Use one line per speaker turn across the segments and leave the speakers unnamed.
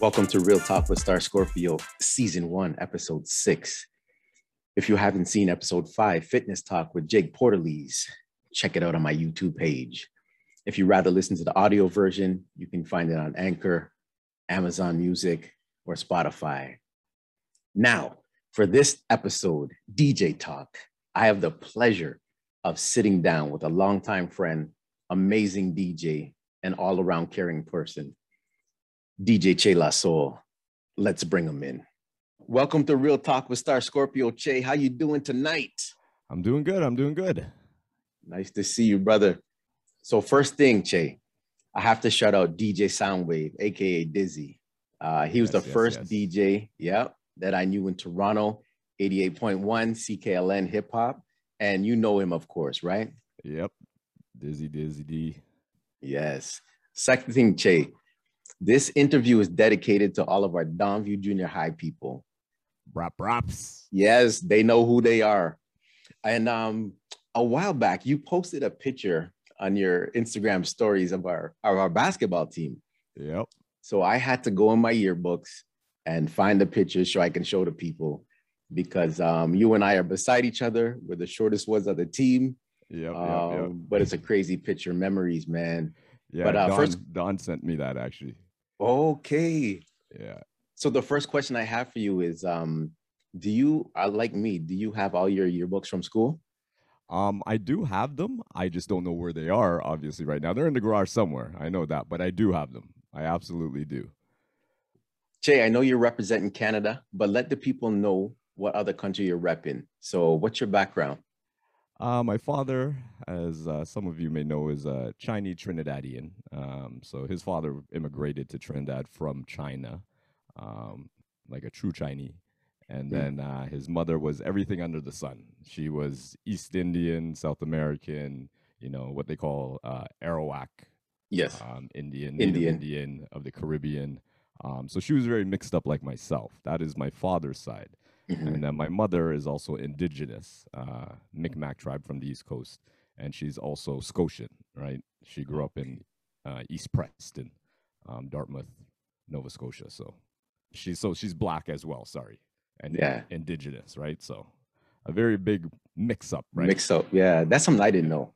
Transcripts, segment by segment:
Welcome to Real Talk with Star Scorpio, Season 1, Episode 6. If you haven't seen Episode 5, Fitness Talk with Jake Portalees, check it out on my YouTube page. If you rather listen to the audio version, you can find it on Anchor, Amazon Music, or Spotify. Now, for this episode, DJ Talk, I have the pleasure of sitting down with a longtime friend, amazing DJ, and all around caring person, DJ Che La Soul. Let's bring him in. Welcome to Real Talk with Star Scorpio. Che, how you doing tonight?
I'm doing good. I'm doing good.
Nice to see you, brother. So first thing, Che, I have to shout out DJ Soundwave, aka Dizzy. Uh, he was
Yes,
the
yes,
first
yes.
DJ, yeah, that I knew in Toronto, 88.1 CKLN hip hop. And you know him, of course, right?
Yep. Dizzy, dizzy, D.
Yes. Second thing, Che, this interview is dedicated to all of our Donview Junior High people.
Brap, braps.
Yes, they know who they are. And um, a while back, you posted a picture on your Instagram stories of our of our basketball team.
Yep.
So I had to go in my yearbooks and find the pictures so I can show the people because um, you and I are beside each other. We're the shortest ones of the team.
Yep.
Um,
yep, yep.
But it's a crazy picture, memories, man.
Yeah.
but, uh,
Don,
first-
Don sent me that actually.
Okay.
Yeah.
So the first question I have for you is, um, do you, uh, like me, do you have all your yearbooks from school?
Um, I do have them. I just don't know where they are, obviously, right now. They're in the garage somewhere. I know that, but I do have them. I absolutely do.
Che, I know you're representing Canada, but let the people know what other country you're repping. So what's your background?
Uh, my father, as uh, some of you may know, is a Chinese Trinidadian. Um, so his father immigrated to Trinidad from China, um, like a true Chinese. And
Hmm.
then uh, his mother was everything under the sun. She was East Indian, South American, you know, what they call uh, Arawak
Yes.
um, Indian,
Indian.
Indian of the Caribbean. Um, so she was very mixed up like myself. That is my father's side.
Mhm.
And then my mother is also indigenous, uh, Micmac tribe from the East Coast, and she's also Scotian, right? She grew up in uh, East Preston, um, Dartmouth, Nova Scotia. So she's so she's black as well. Sorry, and
Yeah.
indigenous, right? So a very big mix up, right?
Mix up. Yeah, that's something I didn't know.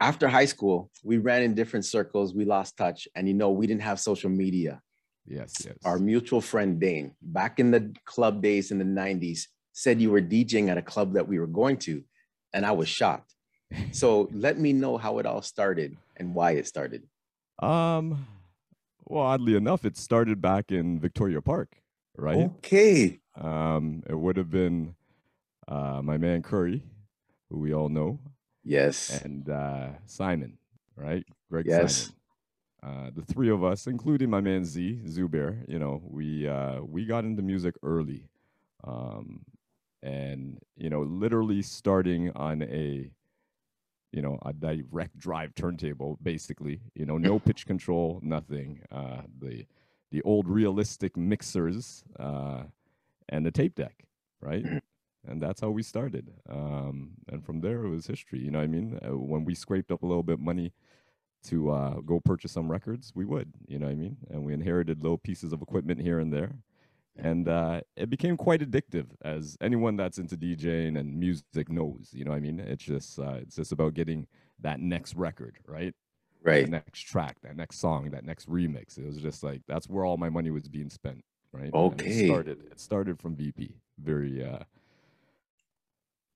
After high school, we ran in different circles. We lost touch. And you know, we didn't have social media.
Yes, yes.
Our mutual friend Dane, back in the club days in the 90s, said you were DJing at a club that we were going to. And I was shocked. So let me know how it all started and why it started.
Um, well, oddly enough, it started back in Victoria Park, right?
Okay.
Um, it would have been uh, my man Curry, who we all know,
Yes.
and uh, Simon, right? Greg
Yes.
Simon. Uh, the three of us, including my man Z Zubair, you know, we uh, we got into music early, um, and you know, literally starting on a, you know, a direct drive turntable, basically. You know, no pitch control, nothing. Uh, the the old realistic mixers uh, and the tape deck, right? And that's how we started. Um, and from there, it was history. You know what I mean? Uh, when we scraped up a little bit money to uh, go purchase some records, we would. You know what I mean? And we inherited little pieces of equipment here and there. And uh, it became quite addictive, as anyone that's into DJing and music knows. You know what I mean? It's just uh, it's just about getting that next record, right?
Right.
That next track, that next song, that next remix. It was just like that's where all my money was being spent, right? And
Okay.
it started. It started from VP, very, uh,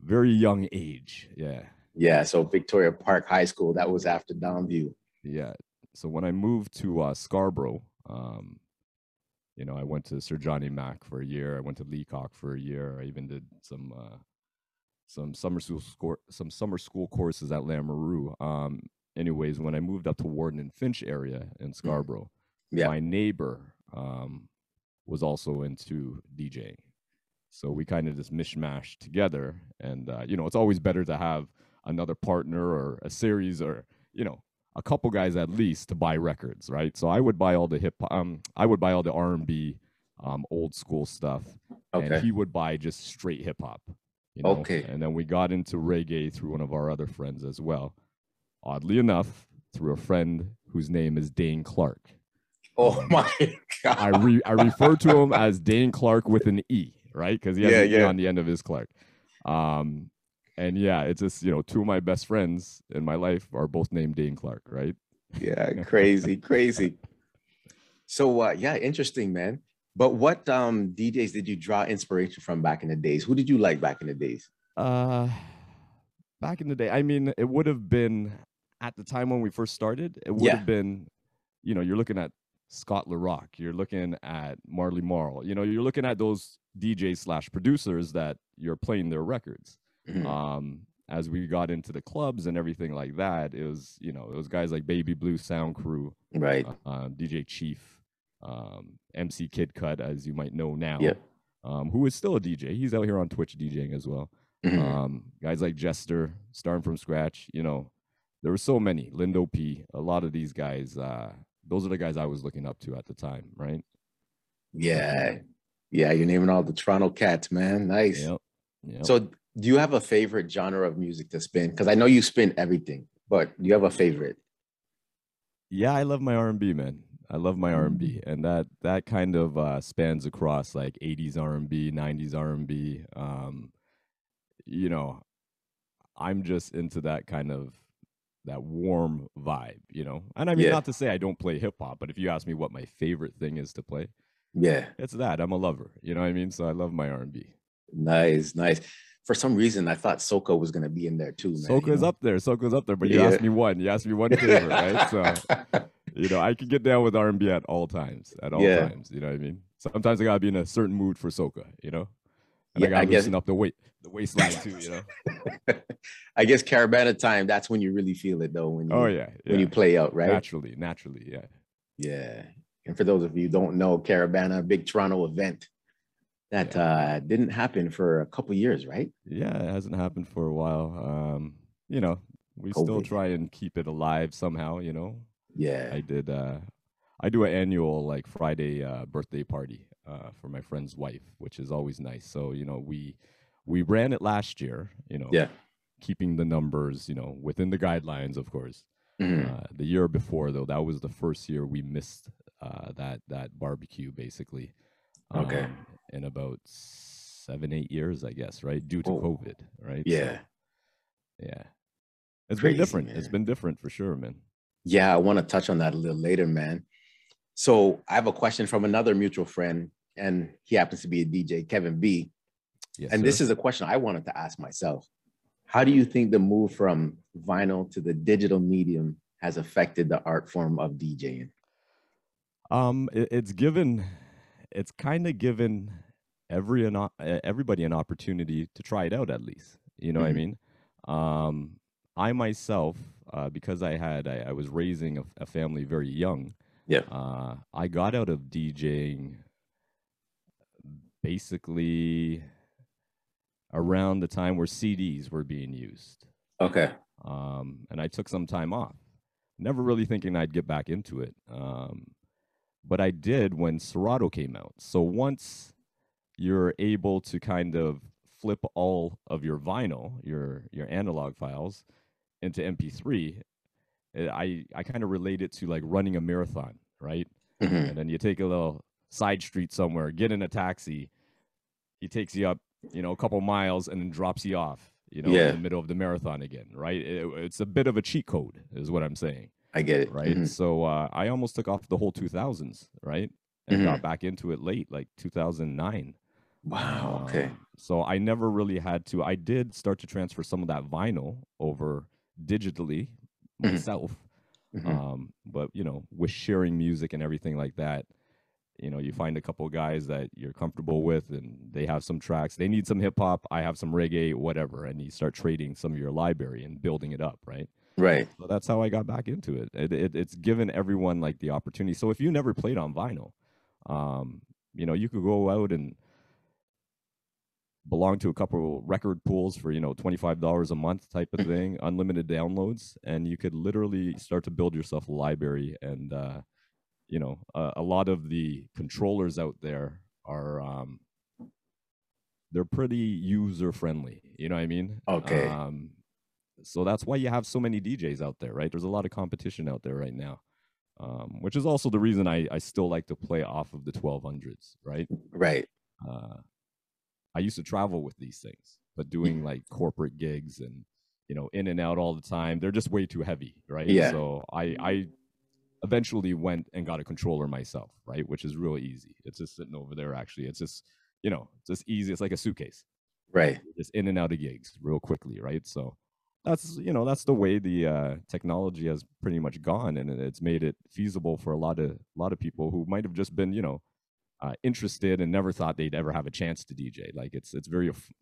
very young age. Yeah,
Yeah. So Victoria Park High School, that was after Downview.
yeah. So when I moved to uh, Scarborough, um, you know, I went to Sir John A. Mac for a year. I went to Leacock for a year. I even did some uh, some summer school scor- some summer school courses at L'Amoreaux. Um, anyways, when I moved up to Warden and Finch area in Scarborough,
Yeah.
my neighbor um, was also into DJing. So we kind of just mishmashed together. And, uh, you know, it's always better to have another partner or a series or, you know, a couple guys at least to buy records, right? So I would buy all the hip um I would buy all the R&B um old school stuff and he would buy just straight hip hop. You know?
Okay.
And then we got into reggae through one of our other friends as well. Oddly enough, through a friend whose name is Dane Clark.
Oh my god!
I re, I refer to him as Dane Clark with an E, right? Because he has
Yeah,
an E
yeah.
on the end of his Clark. Um, and yeah, it's just you know two of my best friends in my life are both named Dane Clark, right?
yeah, crazy, crazy. So uh, yeah, interesting, man. But what um DJs did you draw inspiration from back in the days? Who did you like back in the days?
Uh, back in the day, I mean, it would have been at the time when we first started. It would
Yeah.
have been, you know, you're looking at Scott La Rock, you're looking at Marley Marl, you know, you're looking at those DJs slash producers that you're playing their records.
Mhm.
Um, as we got into the clubs and everything like that, it was, you know, it was guys like Baby Blue Sound Crew,
Right.
uh, DJ Chief, um, MC Kid Cut, as you might know now, um, who is still a DJ. He's out here on Twitch DJing as well.
Mhm.
Um, guys like Jester, starting from scratch, you know, there were so many. Lindo P, a lot of these guys, uh, those are the guys I was looking up to at the time, right?
yeah. Yeah, you're naming all the Toronto cats, man. Nice.
Yep. yep.
So do you have a favorite genre of music to spin? Because I know you spin everything, but do you have a favorite?
yeah, I love my R&B, man. I love my R&B, and that that kind of uh, spans across like 80s R&B, 90s R&B. Um, you know, I'm just into that kind of that warm vibe, you know. And I mean,
Yeah.
not to say I don't play hip hop, but if you ask me what my favorite thing is to play,
Yeah.
it's that. I'm a lover, you know what I mean. So I love my R&B.
Nice, nice. For some reason, I thought Soca was gonna be in there too, man. you
Soca's
know?
up there. Soca's up there. But you
Yeah.
asked me one. You asked me one right? So you know, I can get down with R and B at all times. At all
Yeah.
times, you know what I mean. Sometimes I gotta be in a certain mood for Soca. you know. And
Yeah,
I gotta
I guess-
loosen up the weight, the waistline too, you know.
I guess Caribana time, that's when you really feel it though, when you
Oh yeah,
when you play out, right?
Naturally, naturally, yeah.
Yeah. And for those of you who don't know, Caribana, big Toronto event that
Yeah.
uh didn't happen for a couple years, right?
Yeah, it hasn't happened for a while. Um, you know, we still try and keep it alive somehow, you know.
Yeah.
I did uh I do an annual like Friday uh birthday party uh for my friend's wife, which is always nice. So, you know, we we ran it last year, you know,
yeah.
keeping the numbers, you know, within the guidelines, of course.
Mhm.
Uh, the year before, though, that was the first year we missed uh, that that barbecue, basically.
Okay.
um, in about seven, eight years, I guess, right, due to
Oh.
COVID, right? So,
Yeah.
yeah. It's
Crazy,
been different. It's been different for sure, man.
Yeah, I want to touch on that a little later, man. So I have a question from another mutual friend, and he happens to be a DJ, Kevin B.
Yes,
and this is a question I wanted to ask myself. How do you think the move from vinyl to the digital medium has affected the art form of DJing?
Um, it, it's given, it's kind of given every an, everybody an opportunity to try it out at least. You know what I
Mhm.
mean? Um, I myself, uh, because I had, I, I was raising a, a family very young.
Yeah.
Uh, I got out of DJing basically around the time where CDs were being used
Okay.
um, and I took some time off. Never really thinking I'd get back into it, um, but I did when Serato came out. So once you're able to kind of flip all of your vinyl, your your analog files, into MP3, eh, I I kind of relate it to like running a marathon, right?
Mhm.
and then you take a little side street somewhere, get in a taxi. He takes you up, you know, a couple miles and then drops you off, you know,
Yeah.
in the middle of the marathon again, right? It- it's a bit of a cheat code, is what I'm saying,
I get it.
right?
Mhm.
So uh, I almost took off the whole 2000s, right? And got back into it late, like 2009.
Wow. Okay.
Um, so I never really had to. I did start to transfer some of that vinyl over digitally
Mhm.
myself.
Mhm.
Um, but you know, with sharing music and everything like that, you know, you find a couple guys that you're comfortable with, and they have some tracks. They need some hip hop. I have some reggae, whatever, and you start trading some of your library and building it up, right?
Right.
So that's how I got back into it. It, it. It's given everyone like the opportunity. So if you never played on vinyl, um, you know, you could go out and belong to a couple record pools for you know twenty five dollars a month type of thing, unlimited downloads, and you could literally start to build yourself a library. And uh, you know, a, a lot of the controllers out there are. Um, they're pretty user friendly. You know what I mean?
Okay.
Um, so that's why you have so many DJs out there, right? There's a lot of competition out there right now. um, which is also the reason I, I still like to play off of the 1200s, right?
Right.
Uh, I used to travel with these things, but doing like corporate gigs and you know in and out all the time, they're just way too heavy, right?
Yeah.
So I I eventually went and got a controller myself, right? Which is real easy. It's just sitting over there. Actually, it's just you know it's just easy. It's like a suitcase,
Right.
just in and out of gigs real quickly, right? So that's you know that's the way the uh, technology has pretty much gone, and it's made it feasible for a lot of a lot of people who might have just been you know uh, interested and never thought they'd ever have a chance to DJ. Like it's it's very aff-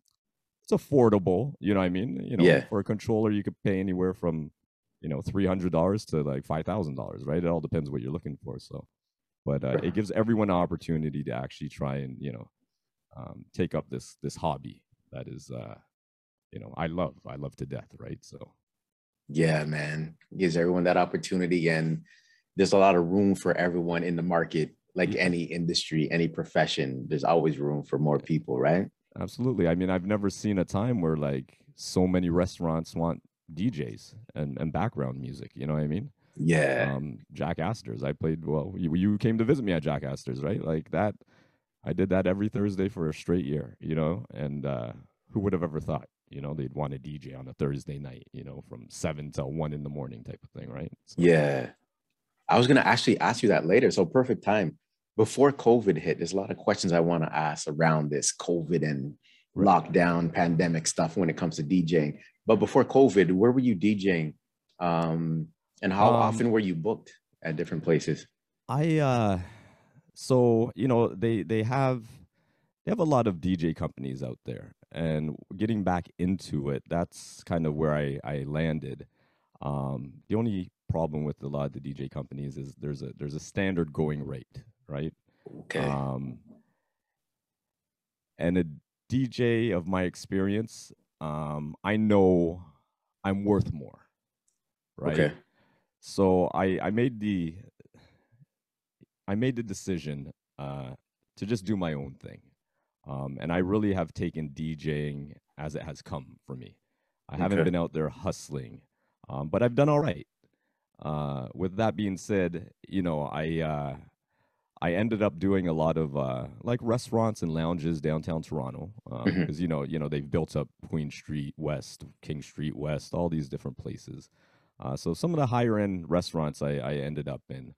it's affordable. You know what I mean? You know,
Yeah.
for a controller, you could pay anywhere from you know three hundred dollars to like five thousand dollars, right? It all depends what you're looking for. So, but uh, it gives everyone an opportunity to actually try and you know um, take up this this hobby that is uh, you know I love I love to death, right? So
Yeah, man. Gives everyone that opportunity. And there's a lot of room for everyone in the market, like
Mhm.
any industry, any profession. There's always room for more people, right?
absolutely. I mean, I've never seen a time where like so many restaurants want DJs and and background music. You know what I mean?
Yeah.
um, Jack Astor's. I played well. You, you came to visit me at Jack Astor's, right? Like that. I did that every Thursday for a straight year, you know. And uh, who would have ever thought, you know, they'd want a DJ on a Thursday night, you know, from seven till one in the morning, type of thing, right? So,
Yeah. I was going to actually ask you that later. So perfect time. Before COVID hit, there's a lot of questions I want to ask around this COVID and
Right.
lockdown pandemic stuff when it comes to DJing. But before COVID, where were you DJing? Um, and how
Um,
often were you booked at different places?
I uh, so you know they they have they have a lot of DJ companies out there, and getting back into it, that's kind of where I I landed. Um, the only problem with a lot of the DJ companies is there's a there's a standard going rate, right?
Okay.
Um, and a DJ of my experience, um, I know I'm worth more, right?
Okay.
So I I made the I made the decision uh, to just do my own thing, um, and I really have taken DJing as it has come for me. I haven't been out there hustling, um, but I've done all right. Uh, with that being said, you know I uh, I ended up doing a lot of uh, like restaurants and lounges downtown Toronto because
Mhm.
you know you know they've built up Queen Street West, King Street West, all these different places. Uh, so some of the higher end restaurants I, I ended up in,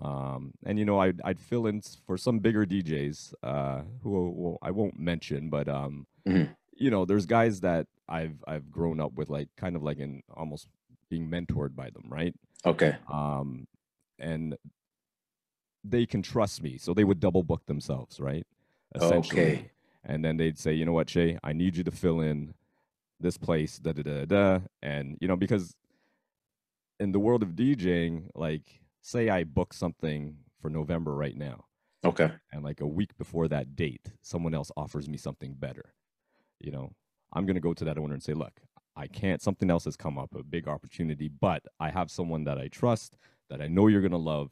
um, and you know I'd I'd fill in for some bigger DJs uh, who I won't mention, but um,
Mhm.
you know there's guys that I've I've grown up with like kind of like in almost being mentored by them, right?
Okay.
um, and they can trust me, so they would double book themselves, right? Essentially,
Okay.
and then they'd say, you know what, Che, I need you to fill in this place, da da da da, and you know because in the world of DJing, like say I book something for November right now,
Okay.
and like a week before that date, someone else offers me something better, you know, I'm gonna go to that owner and say, look, I can't. Something else has come up, a big opportunity, but I have someone that I trust that I know you're gonna love.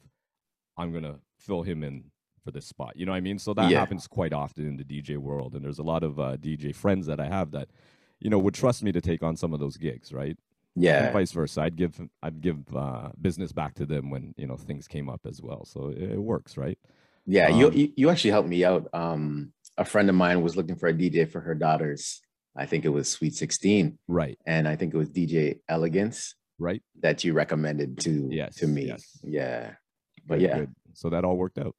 I'm gonna fill him in for this spot. You know what I mean? So that
Yeah.
happens quite often in the DJ world, and there's a lot of uh, DJ friends that I have that, you know, would trust me to take on some of those gigs, right? And
Yeah.
vice versa. I'd give I'd give uh, business back to them when you know things came up as well. So it, it works, right?
Yeah. You,
um,
you you actually helped me out. Um, a friend of mine was looking for a DJ for her daughters. I think it was Sweet 16.
Right,
And I think it was DJ Elegance
right.
that you recommended to
Yes,
to me.
yes.
Yeah. But
Good,
yeah.
good. So that all worked out.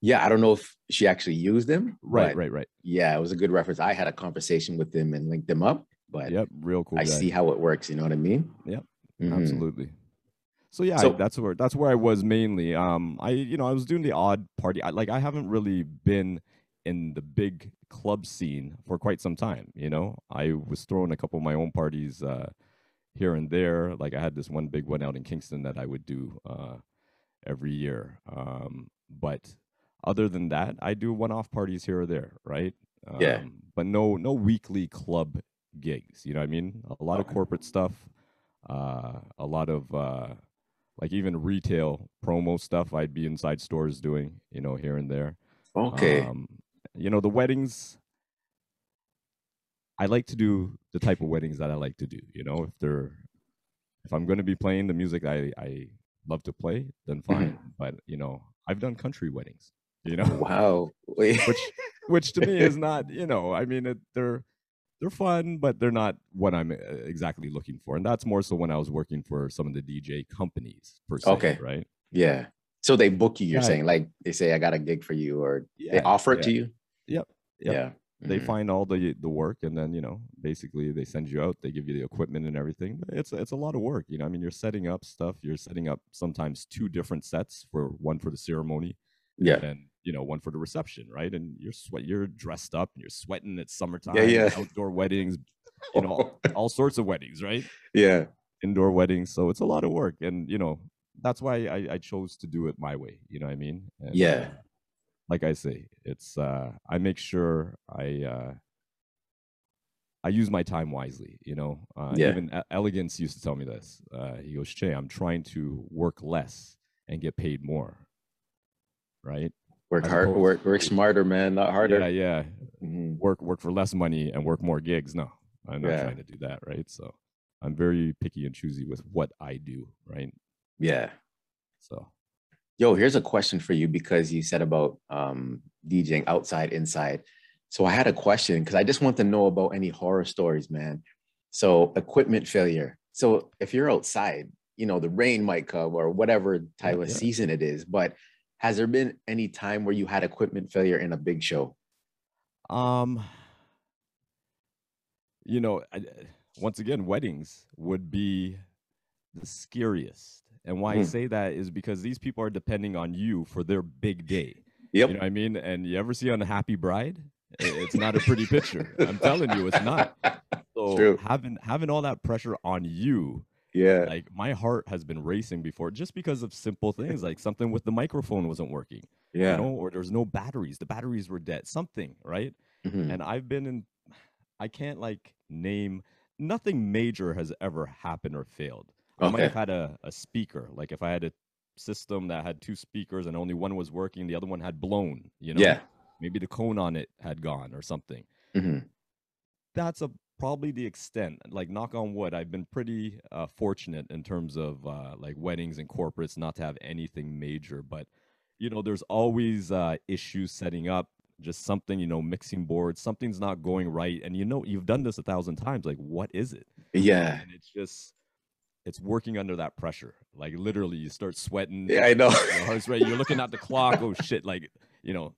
Yeah. I don't know if she actually used them.
Right, right, right.
Yeah, it was a good reference. I had a conversation with them and linked them up, but
Yep, real cool.
I
guy.
see how it works. You know what I mean?
Yep,
Mhm.
absolutely. So yeah, I- that's where that's where I was mainly. Um, I you know I was doing the odd party. I, like I haven't really been in the big club scene for quite some time. You know, I was throwing a couple of my own parties uh, here and there. Like I had this one big one out in Kingston that I would do uh, every year. Um, but other than that, I do one-off parties here or there, right? Um,
Yeah.
But no no weekly club gigs. You know what I mean? A lot of corporate stuff. Uh, a lot of uh, like even retail promo stuff. I'd be inside stores doing, you know, here and there.
Okay.
Um, you know, the weddings. I like to do the type of weddings that I like to do. You know, if they're if I'm going to be playing the music I I love to play, then
Mm-hmm.
fine. But you know, I've done country weddings. You know,
Wow.
Which which to me is not. You know, I mean, it, they're they're fun, but they're not what I'm uh, exactly looking for. And that's more so when I was working for some of the DJ companies per se.
Okay.
Right.
yeah. So they book you. You're
Yeah.
saying like they say I got a gig for you, or they offer it
yeah.
to you.
Yep, yep.
Yeah.
they
Mhm.
find all the the work and then you know basically they send you out they give you the equipment and everything it's it's a lot of work you know i mean you're setting up stuff you're setting up sometimes two different sets for one for the ceremony
Yeah.
and you know one for the reception right and you're sweat you're dressed up and you're sweating it's summertime
yeah. yeah.
outdoor weddings you know all sorts of weddings right
yeah.
indoor weddings so it's a lot of work and you know that's why i, I chose to do it my way you know what i mean And,
Yeah.
uh, like i say it's uh i make sure i uh i use my time wisely you know uh
Yeah.
even E- elegance used to tell me this uh he goes che i'm trying to work less and get paid more right
Work hard. Work. Work smarter, man. Not harder.
yeah yeah
Mhm.
work work for less money and work more gigs no i'm not
Yeah.
trying to do that right so i'm very picky and choosy with what i do right
Yeah.
so
Yo, here's a question for you because you said about um, DJing outside, inside. So I had a question because I just want to know about any horror stories, man. So equipment failure. So if you're outside, you know the rain might come or whatever type
Yeah,
of
yeah.
season it is. But has there been any time where you had equipment failure in a big show?
Um, you know, I, once again, weddings would be the scariest. And why I
Mhm.
say that is because these people are depending on you for their big day.
Yep.
You know what I mean? And you ever see a bride? It's not a pretty picture. I'm telling you, it's not. So
True.
having having all that pressure on you,
Yeah.
like my heart has been racing before just because of simple things like something with the microphone wasn't working,
Yeah.
you know, or there's no batteries, the batteries were dead, something, right?
Mhm.
and I've been in I can't like name nothing major has ever happened or failed. I might have had a, a speaker, like if I had a system that had two speakers and only one was working, the other one had blown, you know?
Yeah.
Maybe the cone on it had gone or something.
Mhm.
That's a probably the extent. Like knock on wood, I've been pretty uh, fortunate in terms of uh, like weddings and corporates not to have anything major, but you know, there's always uh, issues setting up just something, you know, mixing boards, something's not going right. And you know, you've done this a thousand times. Like, what is it?
Yeah.
And it's just, it's working under that pressure. Like, literally, you start sweating.
Yeah, I know.
Your heart's. You're looking at the clock. Oh shit! Like, you know,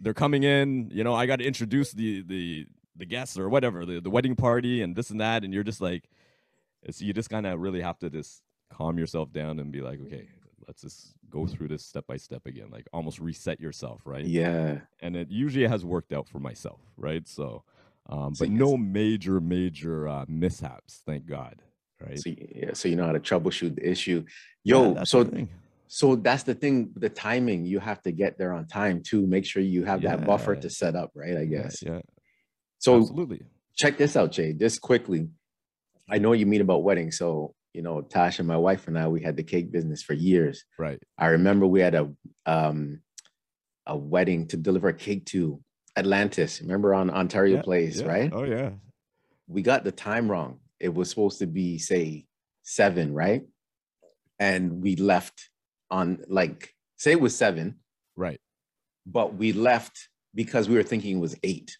they're coming in. You know, I got to introduce the the the guests or whatever, the the wedding party and this and that. And you're just like, it's you just kind of really have to just calm yourself down and be like, okay, let's just go through this step by step again. Like, almost reset yourself, right?
yeah.
and it usually has worked out for myself, right? So, um,
So
but no major, major uh, mishaps, thank God, right?
So yeah. So you know how to troubleshoot the issue. Yo.
that's
so. So that's the thing, the timing, you have to get there on time too. Make sure you have that buffer to set up, right? I
Yeah,
guess.
yeah,
So
absolutely.
check this out, Che, just quickly. I know you mean about weddings. So, you know, Tasha, and my wife and I, we had the cake business for years.
Right.
I remember we had a um a wedding to deliver a cake to Atlantis. Remember on Ontario
Yeah,
Place,
yeah.
right?
Oh yeah.
we got the time wrong. It was supposed to be, say, seven, right? And we left on like, say it was seven,
Right.
but we left because we were thinking it was eight.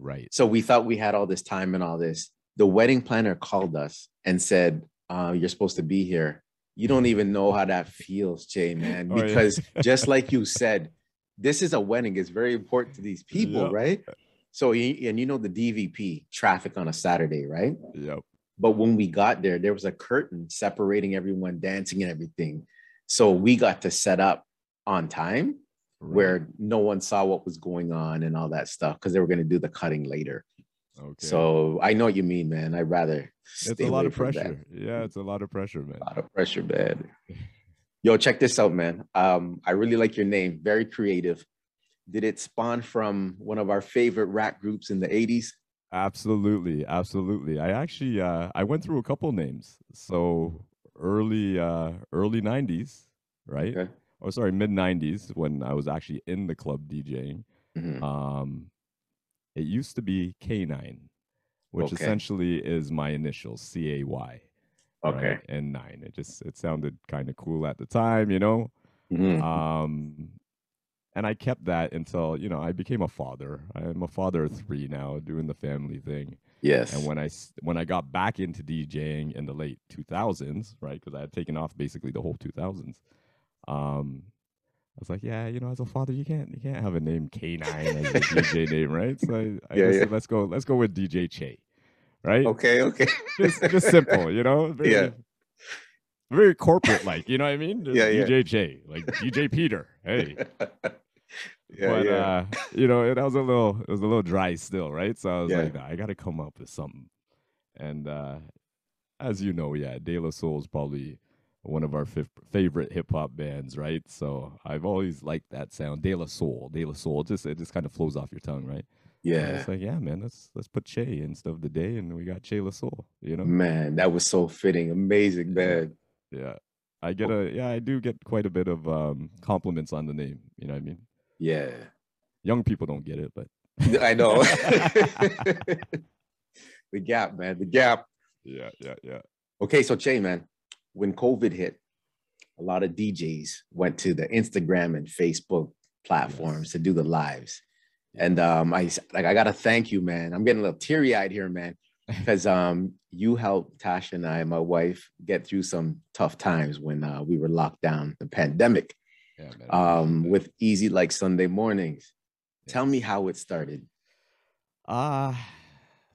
Right.
So we thought we had all this time and all this. The wedding planner called us and said, uh, You're supposed to be here. You don't even know how that feels, Che, man.
Oh.
Because just like you said, this is a wedding. It's very important to these people,
Yep.
right? So, and you know the DVP traffic on a Saturday, right?
Yep.
But when we got there, there was a curtain separating everyone dancing and everything. So we got to set up on time
Right.
where no one saw what was going on and all that stuff because they were going to do the cutting later.
Okay.
So I know what you mean, man. I'd rather
it's a lot of pressure. Yeah, it's a lot of pressure, man.
A lot of pressure, man. Yo, check this out, man. Um, I really like your name. Very creative. Did it spawn from one of our favorite rap groups in the 80s?
Absolutely, absolutely. I actually uh I went through a couple names. So early uh early 90s, right?
Okay.
Oh sorry, mid 90s when I was actually in the club DJing.
Mhm.
Um it used to be K9, which
Okay.
essentially is my initials, C A Y.
Okay.
right, and nine. It just it sounded kind of cool at the time, you know.
Mhm.
Um, and I kept that until you know I became a father. I'm a father of three now, doing the family thing.
yes.
And when I when I got back into DJing in the late 2000s, right, because I had taken off basically the whole 2000s, um, I was like, yeah, you know, as a father, you can't you can't have a name K9 as your DJ name, right? So I, I
Yeah, yeah.
said, let's go let's go with DJ Che, right?
okay. Okay.
Just just simple, you know. Very,
Yeah.
Very corporate like, you know what I mean? Just
Yeah, yeah.
DJ Che, like DJ Peter. Hey,
yeah.
but
yeah.
uh, you know, it was a little it was a little dry still, right? So I was like, nah, I got to come up with something. And uh, as you know, yeah, De La Soul is probably one of our fif- favorite hip hop bands, right? So I've always liked that sound, De La Soul, De La Soul. Just it just kind of flows off your tongue, right?
Yeah.
It's like, yeah, man, let's let's put Che instead of the day, and we got Che La Soul. You know?
Man, that was so fitting. Amazing, man.
Yeah. I get a yeah, I do get quite a bit of um compliments on the name. You know what I mean?
Yeah.
Young people don't get it, but
I know. the gap, man. The gap.
yeah, yeah, yeah.
Okay, so Che, man, when COVID hit, a lot of DJs went to the Instagram and Facebook platforms
Yes.
to do the lives. And um, I like I gotta thank you, man. I'm getting a little teary-eyed here, man, because um, you helped Tasha and I, my wife, get through some tough times when uh, we were locked down, the pandemic,
Yeah, man.
Um, with easy like Sunday mornings. Tell me how it started.
Uh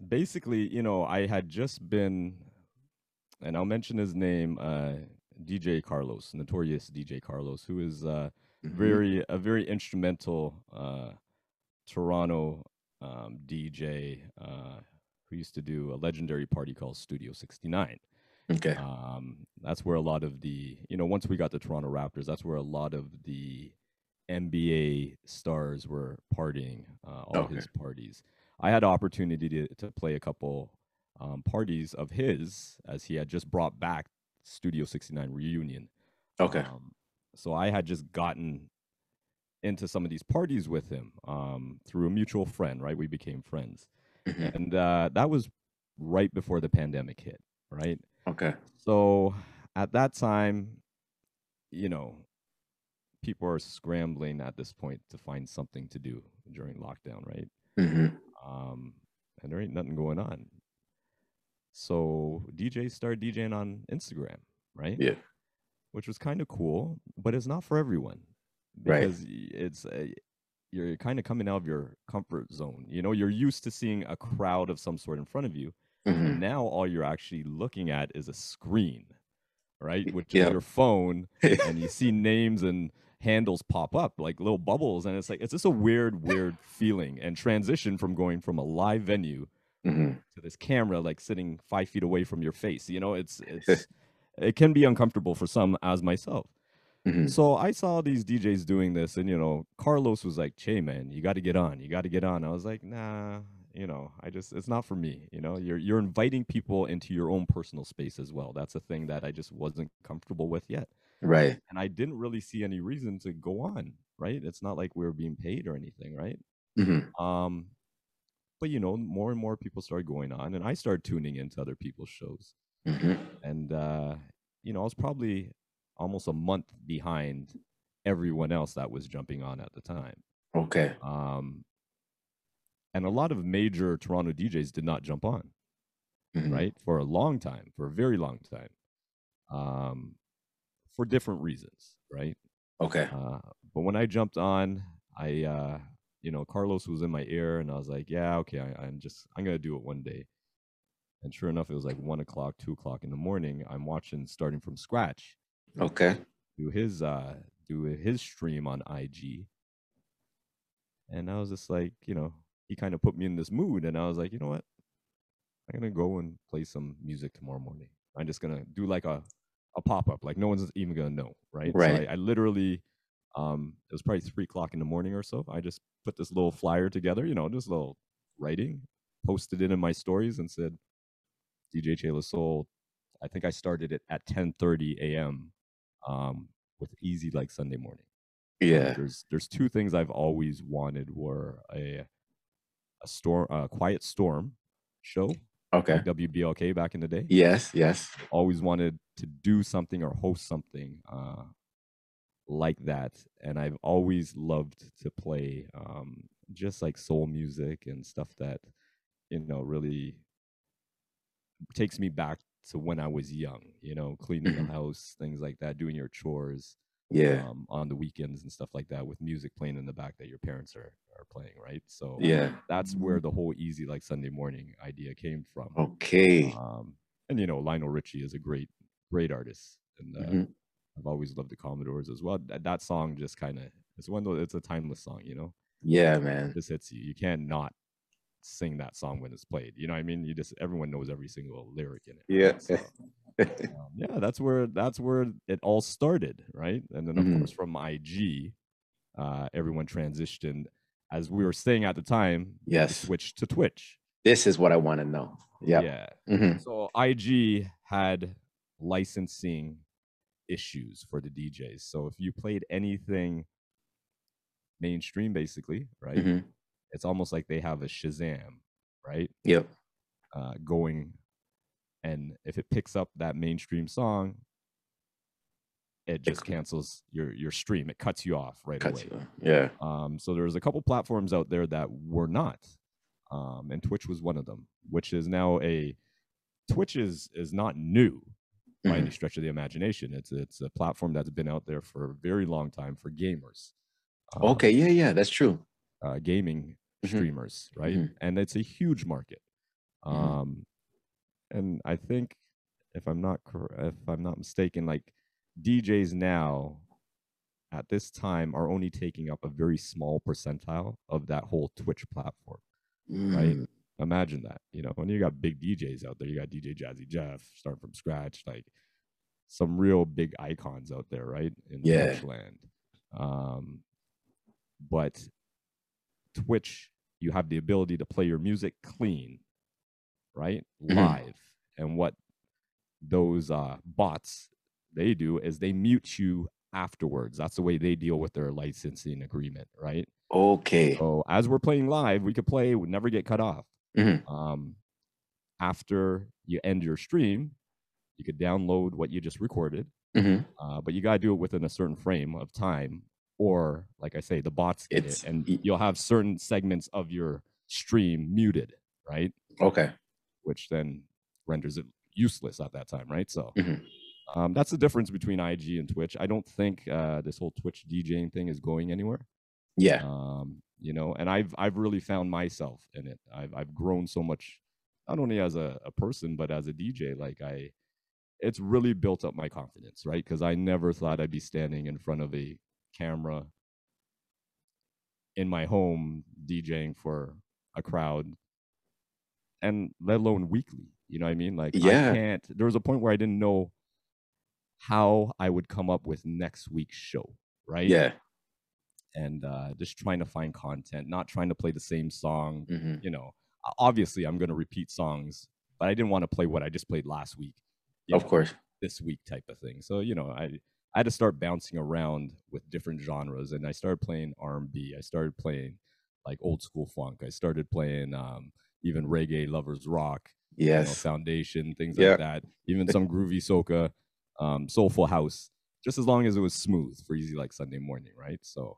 basically, you know, I had just been and I'll mention his name, uh DJ Carlos, notorious DJ Carlos, who is uh
Mhm.
very a very instrumental uh Toronto um DJ uh who used to do a legendary party called Studio 69.
Okay.
Um, that's where a lot of the, you know, once we got the Toronto Raptors, that's where a lot of the NBA stars were partying, uh, all
Okay.
his parties. I had opportunity to, to play a couple um, parties of his as he had just brought back Studio 69 reunion.
Okay.
Um, so I had just gotten into some of these parties with him um, through a mutual friend, right? We became friends.
Mhm.
And uh, that was right before the pandemic hit, right?
Okay.
So at that time, you know, people are scrambling at this point to find something to do during lockdown, right?
Mhm.
Um, and there ain't nothing going on. So DJs started DJing on Instagram, right?
Yeah.
Which was kind of cool, but it's not for everyone
Right.
because y- it's a, you're kind of coming out of your comfort zone. You know, you're used to seeing a crowd of some sort in front of you,
Mhm.
now all you're actually looking at is a screen, right? Which
yeah.
is your phone, and you see names and handles pop up like little bubbles, and it's like it's just a weird, weird feeling and transition from going from a live venue
Mhm.
to this camera like sitting five feet away from your face. You know, it's it's it can be uncomfortable for some, as myself.
Mhm.
So I saw these DJs doing this, and you know, Carlos was like, "Che, man, you got to get on. You got to get on." I was like, "Nah, you know, I just it's not for me." You know, you're you're inviting people into your own personal space as well. That's a thing that I just wasn't comfortable with yet,
Right.
and I didn't really see any reason to go on. Right? It's not like we were being paid or anything, right?
Mhm.
Um, but you know, more and more people started going on, and I started tuning into other people's shows
Mhm.
and uh, you know, I was probably almost a month behind everyone else that was jumping on at the time.
Okay.
Um, and a lot of major Toronto DJs did not jump on,
Mhm.
right, for a long time, for a very long time, um, for different reasons, right?
Okay.
Uh, but when I jumped on, I, uh, you know, Carlos was in my ear, and I was like, "Yeah, okay, I, I'm just, I'm gonna do it one day." And sure enough, it was like one o'clock, two o'clock in the morning. I'm watching starting from scratch,
Okay.
do his, uh, do his stream on IG, and I was just like, you know, he kind of put me in this mood, and I was like, you know what, I'm gonna go and play some music tomorrow morning. I'm just gonna do like a, a pop up, like no one's even gonna know, right?
Right.
So I, I literally, um, it was probably three o'clock in the morning or so. I just put this little flyer together, you know, just a little writing, posted it in my stories, and said, DJ Che La Soul. I think I started it at 10:30 a.m. Um, with easy like Sunday morning. Um,
Yeah.
There's there's two things I've always wanted were a a storm, a quiet storm show
Okay.
like WBLK back in the day.
Yes. Yes.
Always wanted to do something or host something uh, like that, and I've always loved to play um, just like soul music and stuff that you know really takes me back to when I was young. You know, cleaning the house, things like that, doing your chores
Yeah.
um, on the weekends and stuff like that, with music playing in the back that your parents are are playing, right? So
Yeah.
that's where the whole easy like Sunday morning idea came from.
Okay.
Um, and you know, Lionel Richie is a great, great artist, and uh,
Mhm.
I've always loved the Commodores as well. That, that song just kind of it's one of it's a timeless song, you know.
Yeah,
It
man.
just hits you. You can't not sing that song when it's played. You know what I mean? You just everyone knows every single lyric in it.
Yeah.
right? So, um, yeah, that's where that's where it all started, right? And then of
Mhm.
course from IG, uh, everyone transitioned as we were saying at the time.
Yes.
switched to Twitch.
This is what I want to know. Yep.
Yeah.
Mhm.
So IG had licensing issues for the DJs. So if you played anything mainstream, basically, right?
Mhm.
It's almost like they have a Shazam, right?
Yep.
Uh, going, and if it picks up that mainstream song, it just cancels your your stream. It cuts you off right
Cuts
away.
you. Yeah.
Um, so there's a couple platforms out there that were not, um, and Twitch was one of them, which is now a Twitch is is not new by any
Mhm.
stretch of the imagination. It's it's a platform that's been out there for a very long time for gamers. um,
Okay. Yeah. Yeah. That's true.
uh, gaming
Mhm.
streamers, right?
Mhm.
And it's a huge market.
Mhm.
Um, and I think if I'm not cor- if I'm not mistaken, like DJs now at this time are only taking up a very small percentile of that whole Twitch platform. Right. Imagine that, you know, when you got big DJs out there, you got DJ Jazzy Jeff starting from scratch, like some real big icons out there, right? In
Yeah.
Twitch land. Um, but Twitch, you have the ability to play your music clean, right?
Mhm.
Live. And what those uh, bots they do is they mute you afterwards. That's the way they deal with their licensing agreement, right?
Okay.
So as we're playing live, we could play, would never get cut off.
Mhm.
Um, after you end your stream, you could download what you just recorded,
Mhm.
uh, but you gotta do it within a certain frame of time, or like I say, the bots get
It's-
it, and you'll have certain segments of your stream muted, right?
Okay.
Which then renders it useless at that time, right? So
Mhm.
um, that's the difference between IG and Twitch. I don't think uh, this whole Twitch DJing thing is going anywhere.
Yeah.
um, you know and i've i've really found myself in it i've i've grown so much not only as a, a person but as a dj like i it's really built up my confidence right because i never thought i'd be standing in front of a camera in my home djing for a crowd and let alone weekly you know what i mean like
Yeah.
i can't there was a point where i didn't know how i would come up with next week's show right
Yeah.
And uh, just trying to find content, not trying to play the same song.
Mhm.
You know, obviously I'm going to repeat songs, but I didn't want to play what I just played last week.
Of
know,
course.
this week type of thing. So you know, I I had to start bouncing around with different genres, and I started playing R&B. I started playing like old school funk. I started playing um, even reggae, lovers rock, you know,
Yes.
foundation, things
Yeah.
like that. Even some groovy soca, um, soulful house, just as long as it was smooth for easy like Sunday morning, right? So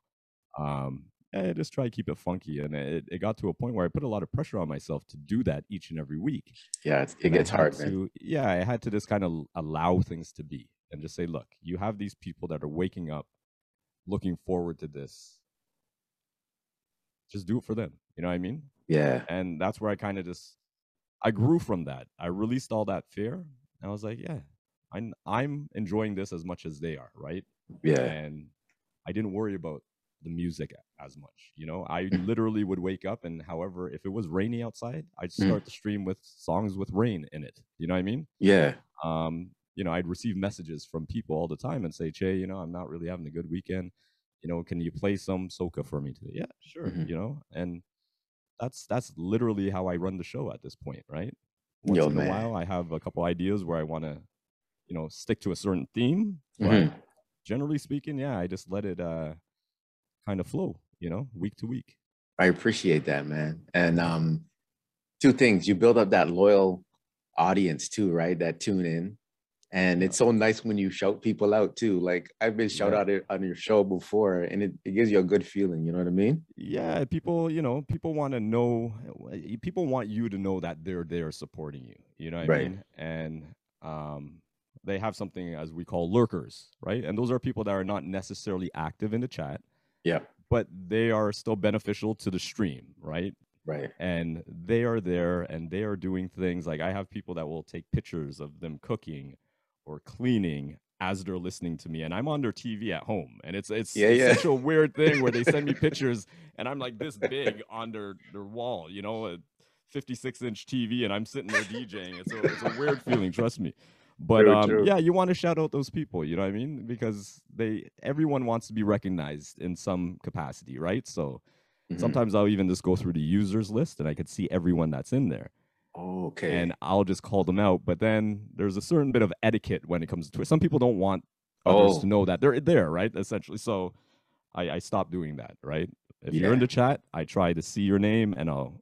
um I just try to keep it funky. And it, it got to a point where I put a lot of pressure on myself to do that each and every week.
Yeah. It's, it
And
gets hard, man.
to, yeah, I had to just kind of allow things to be and just say, look, you have these people that are waking up, looking forward to this. Just do it for them. You know what I mean?
Yeah.
and that's where I kind of just I grew from that. I released all that fear. And I was like, yeah, I'm I'm enjoying this as much as they are, right?
Yeah.
And I didn't worry about the music as much. You know, I
Mhm.
literally would wake up and however, if it was rainy outside, I'd
Mhm.
start the stream with songs with rain in it. You know what I mean?
Yeah.
um, you know, I'd receive messages from people all the time and say, Che, you know, I'm not really having a good weekend. You know, can you play some soca for me today? Yeah, sure.
Mhm.
You know, and that's that's literally how I run the show at this point, right? Once
Yo,
in a while, I have a couple ideas where I want to, you know, stick to a certain theme. But
Mhm.
generally speaking, yeah, I just let it uh kind of flow, you know, week to week.
I appreciate that, man. And um, two things. You build up that loyal audience too, right? That tune in. And it's so nice when you shout people out too. Like I've been shout
Yeah.
out on your show before, and it, it gives you a good feeling. You know what I mean?
Yeah, people, you know, people want to know, people want you to know that they're there supporting you. You know what I
Right.
mean? And um, they have something as we call lurkers, right? And those are people that are not necessarily active in the chat,
Yeah.
but they are still beneficial to the stream, right?
Right.
and they are there and they are doing things like I have people that will take pictures of them cooking or cleaning as they're listening to me and I'm on their TV at home and it's it's,
Yeah,
it's
yeah.
such a weird thing where they send me pictures and I'm like this big on their their wall you know a 56 inch TV and I'm sitting there DJing it's a, it's a weird feeling trust me but um, yeah you want to shout out those people you know what I mean because they everyone wants to be recognized in some capacity right so
Mhm.
Sometimes I'll even just go through the users list and I could see everyone that's in there
Oh, okay.
and I'll just call them out. But then there's a certain bit of etiquette when it comes to Twitch. Some people don't want others
Oh.
to know that they're there, right? Essentially. So I, I stopped doing that, right? If you're in the chat, I try to see your name and I'll,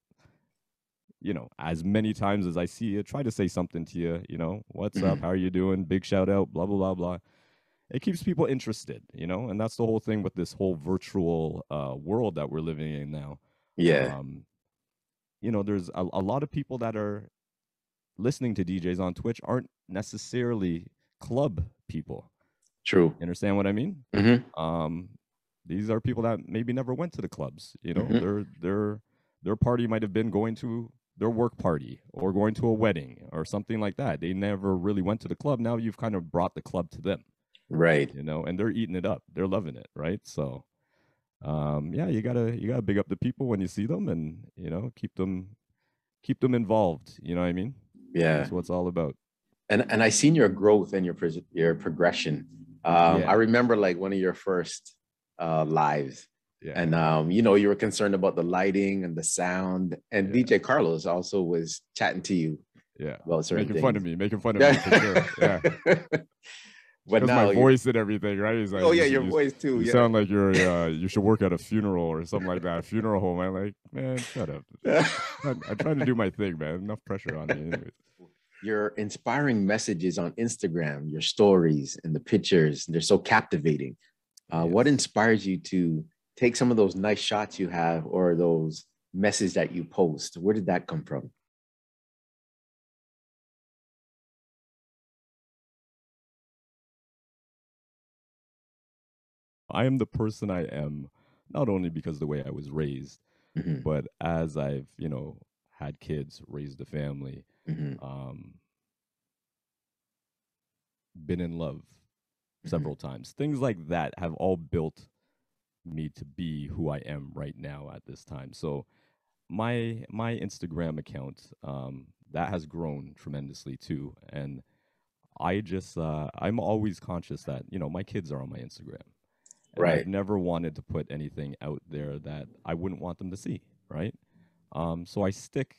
you know, as many times as I see you, try to say something to you, you know, what's up?
Mhm.
How are you doing? Big shout out, blah, blah, blah, blah it keeps people interested, you know, and that's the whole thing with this whole virtual uh, world that we're living in now.
yeah.
Um, you know, there's a, a lot of people that are listening to DJs on Twitch aren't necessarily club people.
True.
You understand what I mean?
hmm
Um, these are people that maybe never went to the clubs. You know,
Mhm.
their their their party might have been going to their work party or going to a wedding or something like that. They never really went to the club. Now you've kind of brought the club to them
Right.
you know, and they're eating it up. They're loving it, right? So, um, yeah, you gotta you gotta big up the people when you see them, and you know, keep them keep them involved. You know what I mean?
Yeah.
That's what it's all about.
and and I seen your growth and your your progression. Um,
Yeah.
I remember like one of your first uh, lives,
Yeah,
and um, you know you were concerned about the lighting and the sound. And
Yeah.
DJ Carlos also was chatting to you
yeah,
Well,
making fun of me, making fun of me for sure. Yeah,
but now,
my voice and everything, right? He's like,
oh yeah, your
you,
voice too.
You
Yeah.
sound like you're uh, you should work at a funeral or something like that. A funeral home. I'm like, man, shut up. I'm, I'm trying to do my thing, man. Enough pressure on me. Anyways.
your inspiring messages on Instagram, your stories and the pictures, they're so captivating. Uh, What inspires you to take some of those nice shots you have or those messages that you post? Where did that come from?
I am the person I am, not only because of the way I was raised,
Mhm,
but as I've, you know, had kids, raised a family,
mhm,
um, been in love
mhm.
several times, things like that have all built me to be who I am right now at this time. So my my Instagram account um, that has grown tremendously too, and I just uh, I'm always conscious that you know my kids are on my Instagram. And
Right.
I've never wanted to put anything out there that I wouldn't want them to see, right? Um, so I stick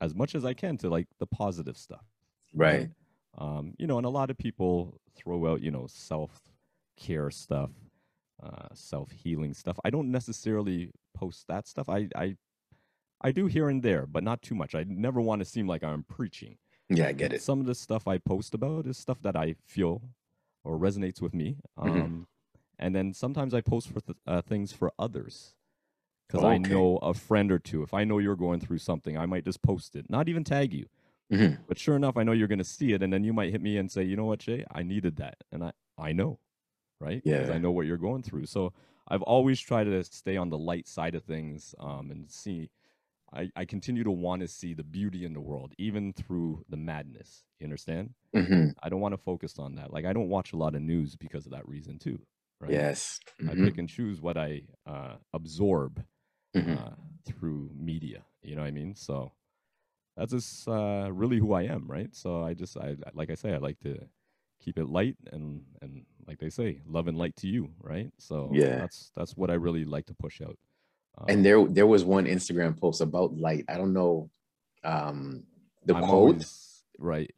as much as I can to like the positive stuff.
Right.
Um, you know, and a lot of people throw out, you know, self care stuff, uh, self healing stuff. I don't necessarily post that stuff. I, I, I do here and there, but not too much. I never want to seem like I'm preaching.
Yeah, I get it.
Some of the stuff I post about is stuff that I feel or resonates with me. Um,
Mhm.
And then sometimes I post for th- uh, things for others because I know a friend or two. If I know you're going through something, I might just post it, not even tag you.
Mhm.
But sure enough, I know you're going to see it, and then you might hit me and say, "You know what, Jay? I needed that," and I I know, right?
Yeah.
I know what you're going through. So I've always tried to stay on the light side of things, um, and see. I, I continue to want to see the beauty in the world, even through the madness. You understand?
Mhm.
I don't want to focus on that. Like I don't watch a lot of news because of that reason too. Right?
Yes.
I
Mhm.
pick and choose what I uh, absorb
Mhm.
uh, through media. You know what I mean? So that's just uh, really who I am, right? So I just, I like I say, I like to keep it light and and like they say, love and light to you, right? So
Yeah.
that's that's what I really like to push out. Um,
And there there was one Instagram post about light. I don't know um the
I'm
quote,
always- right?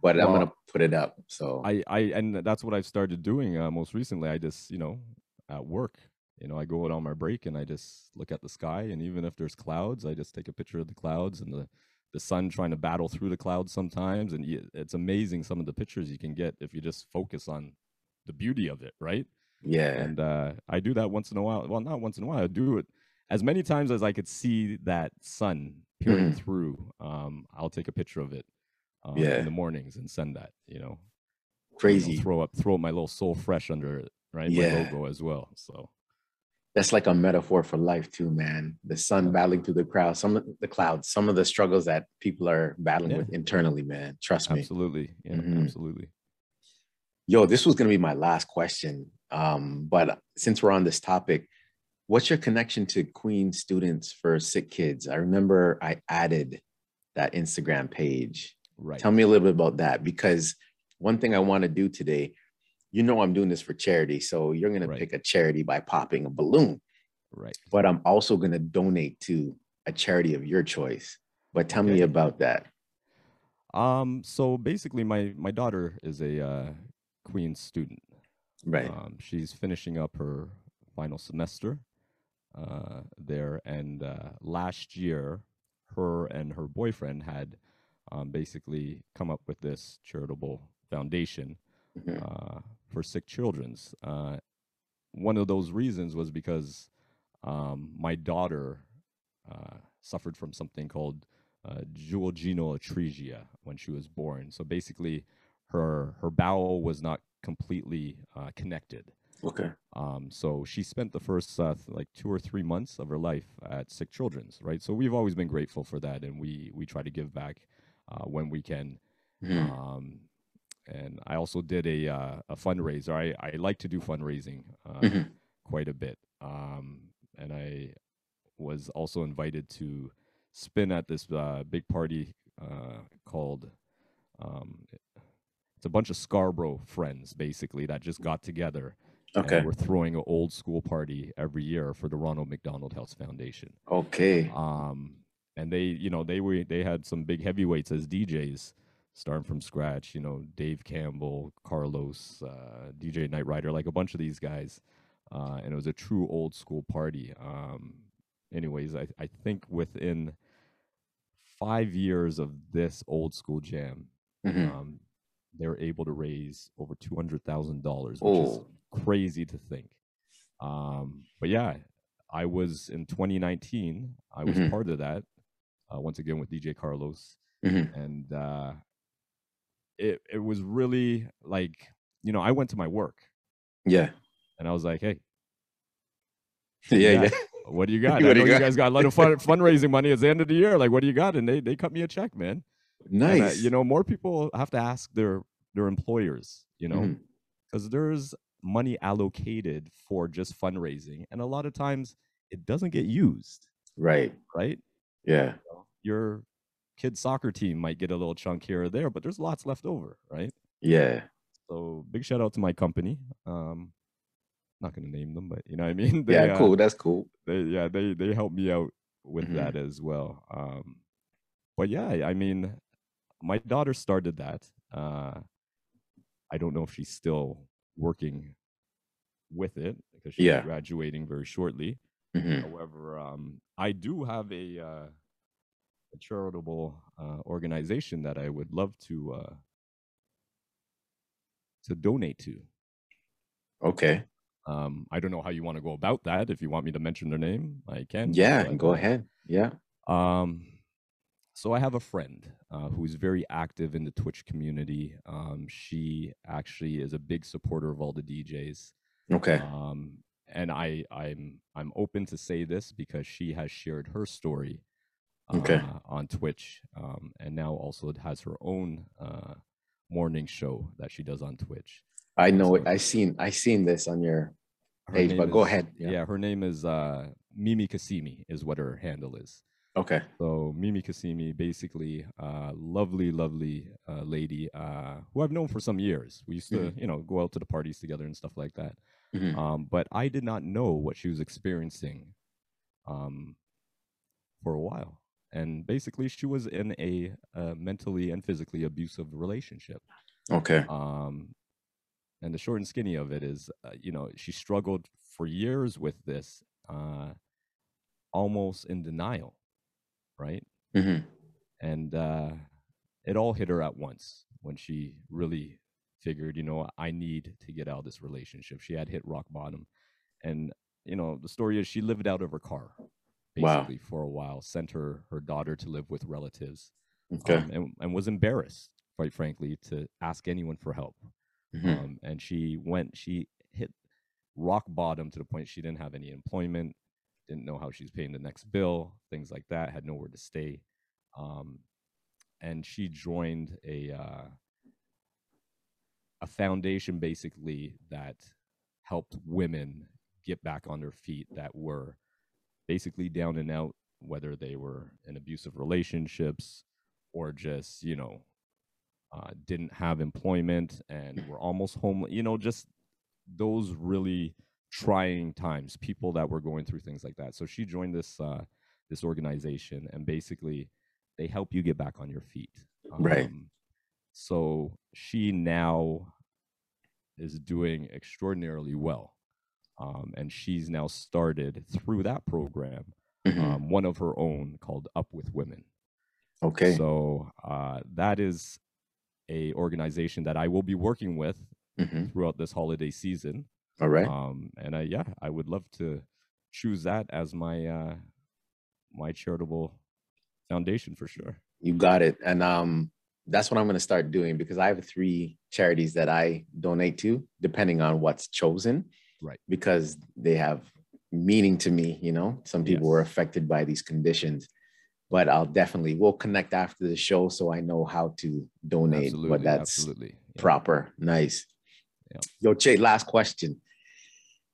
but I'm gonna put it up. So
I I and that's what I've started doing uh, most recently. I just you know at work you know, I go out on my break and I just look at the sky, and even if there's clouds, I just take a picture of the clouds and the the sun trying to battle through the clouds sometimes, and you, it's amazing some of the pictures you can get if you just focus on the beauty of it, right?
Yeah.
And uh, I do that once in a while. Well, not once in a while. I do it as many times as I could see that sun peering
Mhm.
through. Um, I'll take a picture of it um,
Yeah.
in the mornings and send that. You know, you know,
Crazy.
throw up, throw my little soul fresh under it, right?
Yeah.
My logo as well. So
That's like a metaphor for life too, man. The sun battling through the crowd, some of the clouds, some of the struggles that people are battling
Yeah.
with internally, man. Trust me.
absolutely, yeah,
Mhm.
absolutely.
Yo, this was gonna be my last question. Um, but since we're on this topic, what's your connection to Queen Students for Sick Kids? I remember I added that Instagram page.
Right.
Tell me a little bit about that because one thing I want to do today, you know, I'm doing this for charity. So you're going to
Right.
pick a charity by popping a balloon,
Right.
but I'm also going to donate to a charity of your choice. But tell me about that.
Um. So basically, my my daughter is a uh, Queen's student.
Right.
Um, she's finishing up her final semester uh, there, and uh, last year, her and her boyfriend had um, basically come up with this charitable foundation
Mhm.
uh, for sick children's. Uh, one of those reasons was because um, my daughter uh, suffered from something called uh, duodenal atresia when she was born. So basically, her her bowel was not completely uh, connected.
Okay.
Um, so she spent the first uh, like two or three months of her life at Sick Children's, right? So we've always been grateful for that, and we we try to give back uh, when we can.
Mhm.
Um, and I also did a uh, a fundraiser. I, I like to do fundraising uh,
Mhm.
quite a bit, um, and I was also invited to spin at this uh, big party uh, called. Um, it's a bunch of Scarborough friends, basically, that just got together.
Okay.
And we're throwing an old school party every year for the Ronald McDonald Health Foundation
Okay.
um and they you know they were they had some big heavyweights as djs starting from scratch you know dave campbell carlos uh dj knight rider like a bunch of these guys uh and it was a true old school party um anyways i, I think within five years of this old school jam
Mhm.
um they were able to raise over $200000 which
Oh.
is crazy to think um but yeah i was in 2019 i was
Mhm.
part of that uh, once again with dj carlos
Mhm.
and uh it it was really like you know i went to my work
Yeah.
and i was like hey
Yeah.
Yeah. What do you got
What
i
do
know
you
you guys got a lot of fun fundraising money at the end of the year like what do you got and they they cut me a check man And,
Nice.
you know more people have to ask their their employers you know
mm-hmm.
because there's money allocated for just fundraising and a lot of times it doesn't get used
Right.
right
Yeah.
your kid's soccer team might get a little chunk here or there but there's lots left over right
Yeah.
so big shout out to my company um not gonna name them but you know what i mean They,
Yeah.
uh,
Cool. That's cool.
they yeah they they helped me out with
Mhm.
that as well um but yeah i mean my daughter started that uh i don't know if she's still working with it because she's
Yeah.
graduating very shortly
Mhm.
however um i do have a uh a charitable uh, organization that i would love to uh to donate to
Okay.
um i don't know how you want to go about that if you want me to mention their name i can
Yeah.
but,
Go ahead. Yeah.
Um, so I have a friend uh, who's very active in the Twitch community. Um, she actually is a big supporter of all the DJs.
Okay.
Um, and I, I'm, I'm open to say this because she has shared her story uh,
Okay.
on Twitch, um, and now also it has her own uh, morning show that she does on Twitch.
I know it. I seen. I seen this on your. Page, but go ahead, yeah.
Yeah. her name is uh, Mimi Kasimi is what her handle is.
Okay.
So Mimi Kasimi, basically, uh, lovely, lovely uh, lady uh, who I've known for some years. We used to,
Mhm.
you know, go out to the parties together and stuff like that.
Mhm.
Um, but I did not know what she was experiencing um, for a while. And basically, she was in a, uh mentally and physically abusive relationship.
Okay.
Um, and the short and skinny of it is, uh, you know, she struggled for years with this, uh, almost in denial, right?
Mhm.
And uh, it all hit her at once when she really figured, you know, I need to get out of this relationship. She had hit rock bottom. And, you know, the story is she lived out of her car
Wow.
basically for a while, sent her, her daughter to live with relatives,
Okay.
um, and, and was embarrassed, quite frankly, to ask anyone for help.
Mhm.
Um, and she went, she hit rock bottom to the point she didn't have any employment, didn't know how she's paying the next bill, things like that, had nowhere to stay. Um, and she joined a uh, a foundation basically that helped women get back on their feet that were basically down and out, whether they were in abusive relationships or just you know uh, didn't have employment and were almost homeless. You know, just those really trying times. People that were going through things like that. So she joined this uh, this organization, and basically they help you get back on your feet.
Right.
Um, so she now is doing extraordinarily well. Um, and she's now started through that program
Mhm.
um, one of her own called Up with Women.
okay.
So uh, that is a organization that I will be working with
Mhm.
throughout this holiday season.
All right.
Um, and I, yeah, I would love to choose that as my uh, my charitable foundation for sure.
You got it. And um, that's what I'm going to start doing because I have three charities that I donate to, depending on what's chosen.
Right.
Because they have meaning to me. You know, some people were affected by these conditions, but I'll definitely we'll connect after the show so I know how to donate.
Absolutely,
but that's
absolutely yeah.
proper. Nice.
Yeah.
Yo, Che, last question.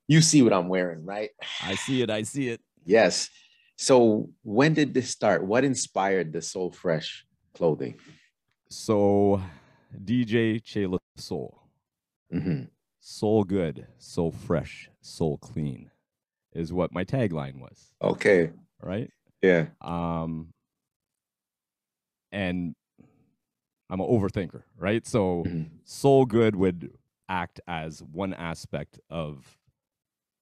You see what I'm wearing, right?
I see it. I see it.
Yes. So when did this start? What inspired the Soul Fresh clothing?
So, DJ Che La Soul,
hmm
soul good, soul fresh, soul clean, is what my tagline was.
Okay.
Right.
Yeah.
um and i'm an overthinker right so
Mhm.
soul good would act as one aspect of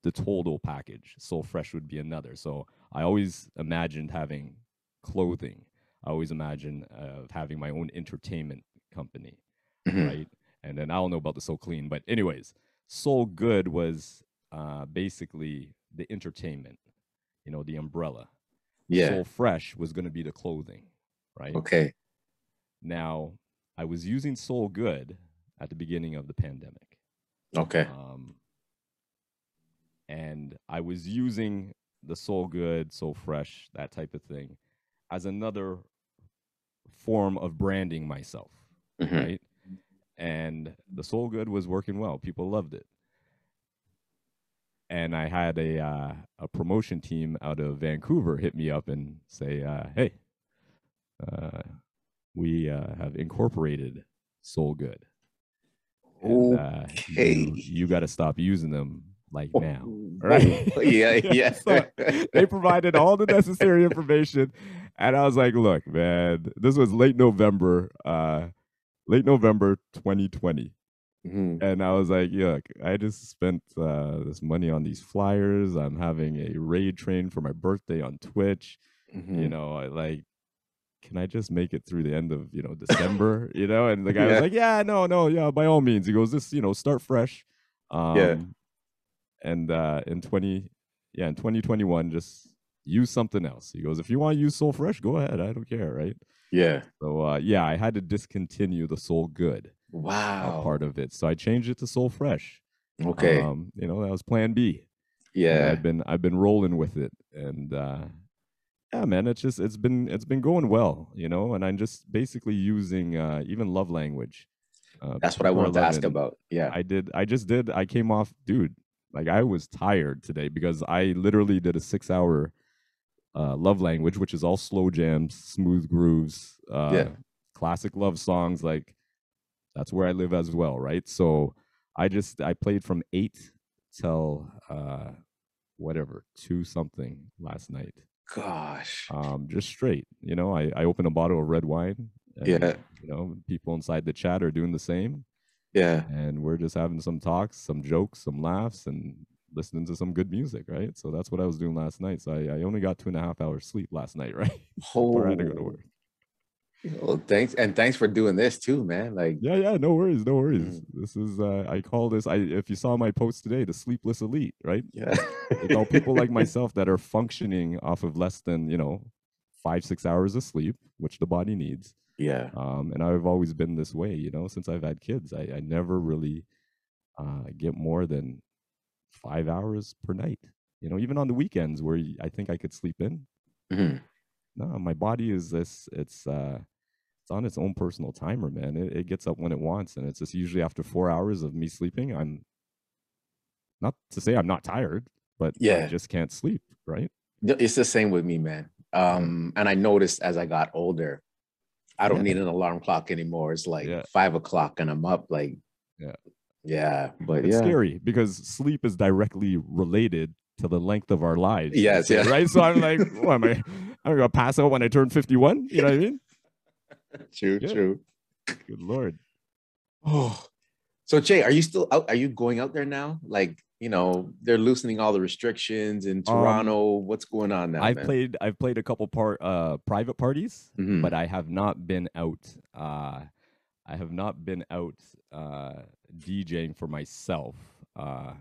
the total package soul fresh would be another so i always imagined having clothing i always imagined of having my own entertainment company
Mhm.
right and then i don't know about the soul clean but anyways soul good was uh basically the entertainment you know the umbrella
Yeah.
Soul Fresh was going to be the clothing, right?
Okay.
Now, I was using Soul Good at the beginning of the pandemic.
Okay.
Um, and I was using the Soul Good, Soul Fresh, that type of thing as another form of branding myself,
Mhm.
right? And the Soul Good was working well. People loved it. And I had a uh, a promotion team out of Vancouver hit me up and say, uh, "Hey, uh, we uh, have incorporated Soul Good. And, uh,
Okay.
you, you got to stop using them like
Oh,
now, right?
yeah. Yeah.
So, they provided all the necessary information, and I was like, "Look, man, this was late November, uh, late November 2020."
Mhm.
and I was like, "Look, I just spent uh, this money on these flyers. I'm having a raid train for my birthday on Twitch. You
Mhm.
know, I like, can I just make it through the end of you know December? you know?" And the guy
Yeah.
was like, "Yeah, no, no, yeah, by all means." He goes, "This, you know, start fresh." Um, And uh, in 20, yeah, in 2021, just use something else. He goes, "If you want to use Soul Fresh, go ahead. I don't care, right?"
Yeah.
So uh, yeah, I had to discontinue the Soul Good uh,
Wow.
part of it. So I changed it to Soul Fresh.
Okay.
Um, you know, that was plan B. And
yeah.
I've been I've been rolling with it. And uh yeah, man, it's just it's been it's been going well, you know, and I'm just basically using uh even love language. Uh,
That's what I wanted to ask about. Yeah.
I did I just did I came off dude, like I was tired today because I literally did a six hour uh love language, which is all slow jams, smooth grooves, uh
Yeah.
classic love songs, like that's where I live as well, right? So I just I played from eight till uh whatever, two something last night.
Gosh.
Um just straight. You know, I, I opened a bottle of red wine. And,
Yeah.
You know, people inside the chat are doing the same
Yeah.
and we're just having some talks, some jokes, some laughs, and listening to some good music, right? So that's what I was doing last night. So I, I only got two and a half hours sleep last night, right? Before I had to go to
Oh,
work.
well, thanks, and thanks for doing this too, man. Like,
Yeah, yeah, no worries, no worries.
Mm.
This is uh I call this I if you saw my post today, the sleepless elite, right?
yeah,
It's all people like myself that are functioning off of less than, you know, five, six hours of sleep, which the body needs.
yeah,
Um, and I've always been this way, you know, since I've had kids. I, I never really uh, get more than five hours per night. You know, even on the weekends where I think I could sleep in.
Mhm.
No, my body is this. It's uh, it's on its own personal timer, man. It, it gets up when it wants, and it's just usually after four hours of me sleeping. I'm not to say I'm not tired, but I
Yeah.
just can't sleep. Right?
It's the same with me, man. Um, and I noticed as I got older, I don't
Yeah.
need an alarm clock anymore. It's like
Yeah.
five o'clock and I'm up. Like,
Yeah.
Yeah, but
It's
yeah,
scary because sleep is directly related to the length of our lives.
Yes, yeah.
Right. So I'm like, what am I? I'm gonna pass out when I turn 51. You know what I mean?
true, true.
Good lord.
Oh, so Jay, are you still out? Are you going out there now? Like, you know, they're loosening all the restrictions in Toronto. What's going on now?
Um, I've
man?
played. I've played a couple part uh private parties,
Mhm.
but I have not been out. Uh, I have not been out uh DJing for myself uh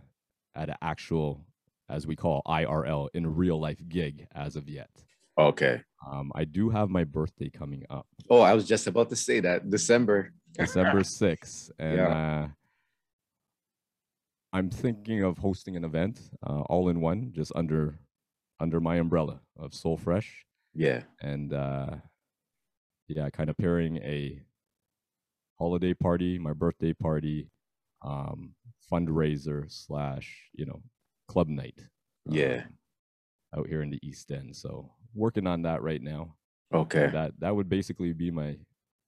at an actual, as we call IRL, in real life gig as of yet.
Okay.
Um, I do have my birthday coming up.
Oh, I was just about to say that December.
December 6th. And
Yeah.
uh, I'm thinking of hosting an event uh, all in one, just under under my umbrella of Soul Fresh.
Yeah.
And uh, yeah, kind of pairing a holiday party, my birthday party, um, fundraiser slash, you know, club night.
Yeah.
um, out here in the East End. So working on that right now.
Okay.
that that would basically be my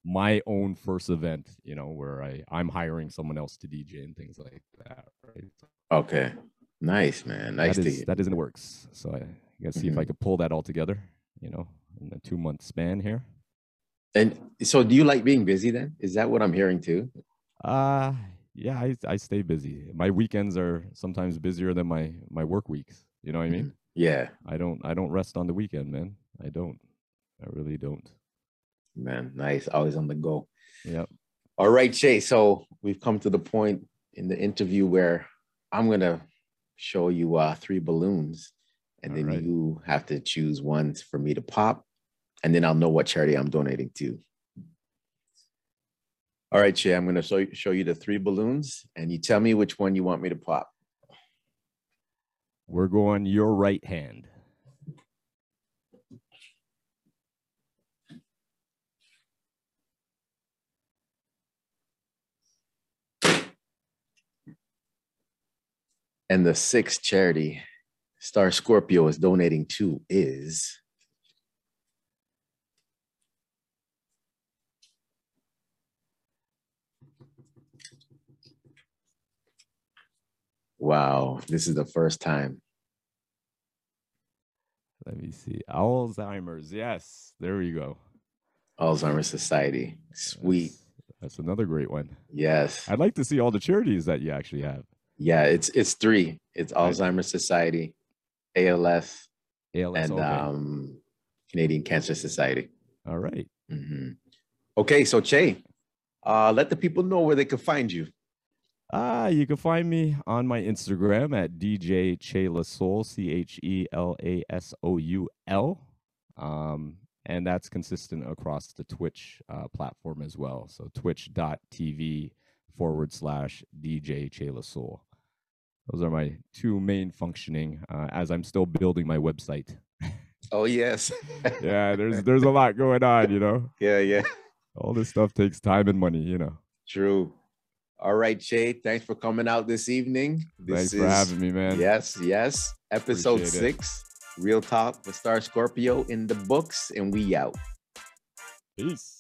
my own first event you know where i i'm hiring someone else to dj and things like that right
Okay. Nice, man. Nice
that
to
is that is in the works so i gotta see if i
Mhm.
could pull that all together you know in a two month span here
And so do you like being busy then? Is that what I'm hearing too?
uh yeah i i stay busy my weekends are sometimes busier than my my work weeks you know what i mean
Yeah,
i don't i don't rest on the weekend man i don't i really don't
man. Nice. Always on the go.
yep
All right, Che. So we've come to the point in the interview where I'm gonna show you uh three balloons, and then
Alright.
you have to choose one for me to pop, and then I'll know what charity I'm donating to. All right, Che. I'm gonna show show you the three balloons, and you tell me which one you want me to pop.
we're going your right hand
And the sixth charity Star Scorpio is donating to is Wow, this is the first time.
Let me see. Alzheimer's. Yes. There we go.
Alzheimer's Society. Sweet.
That's, that's another great one.
Yes.
I'd like to see all the charities that you actually have.
Yeah, it's it's three. It's. Alzheimer's Society, ALS,
ALS.
and
okay.
um, Canadian Cancer Society.
all right.
Mhm. Okay, so Che, uh, let the people know where they can find you.
Ah, you can find me on my Instagram at DJ Che La Soul, C H E L A S O U L. Um, and that's consistent across the Twitch uh, platform as well. So twitch.tv forward slash DJ Che La Soul. Those are my two main functioning uh, as I'm still building my website.
Oh yes.
yeah, there's there's a lot going on, you know.
yeah, yeah.
All this stuff takes time and money, you know.
True. All right, Che. Thanks for coming out this evening.
Thanks
This
for having me, man.
Yes, yes. Episode
Appreciate it.
six. Real talk with Star Scorpio in the books, and we out.
Peace.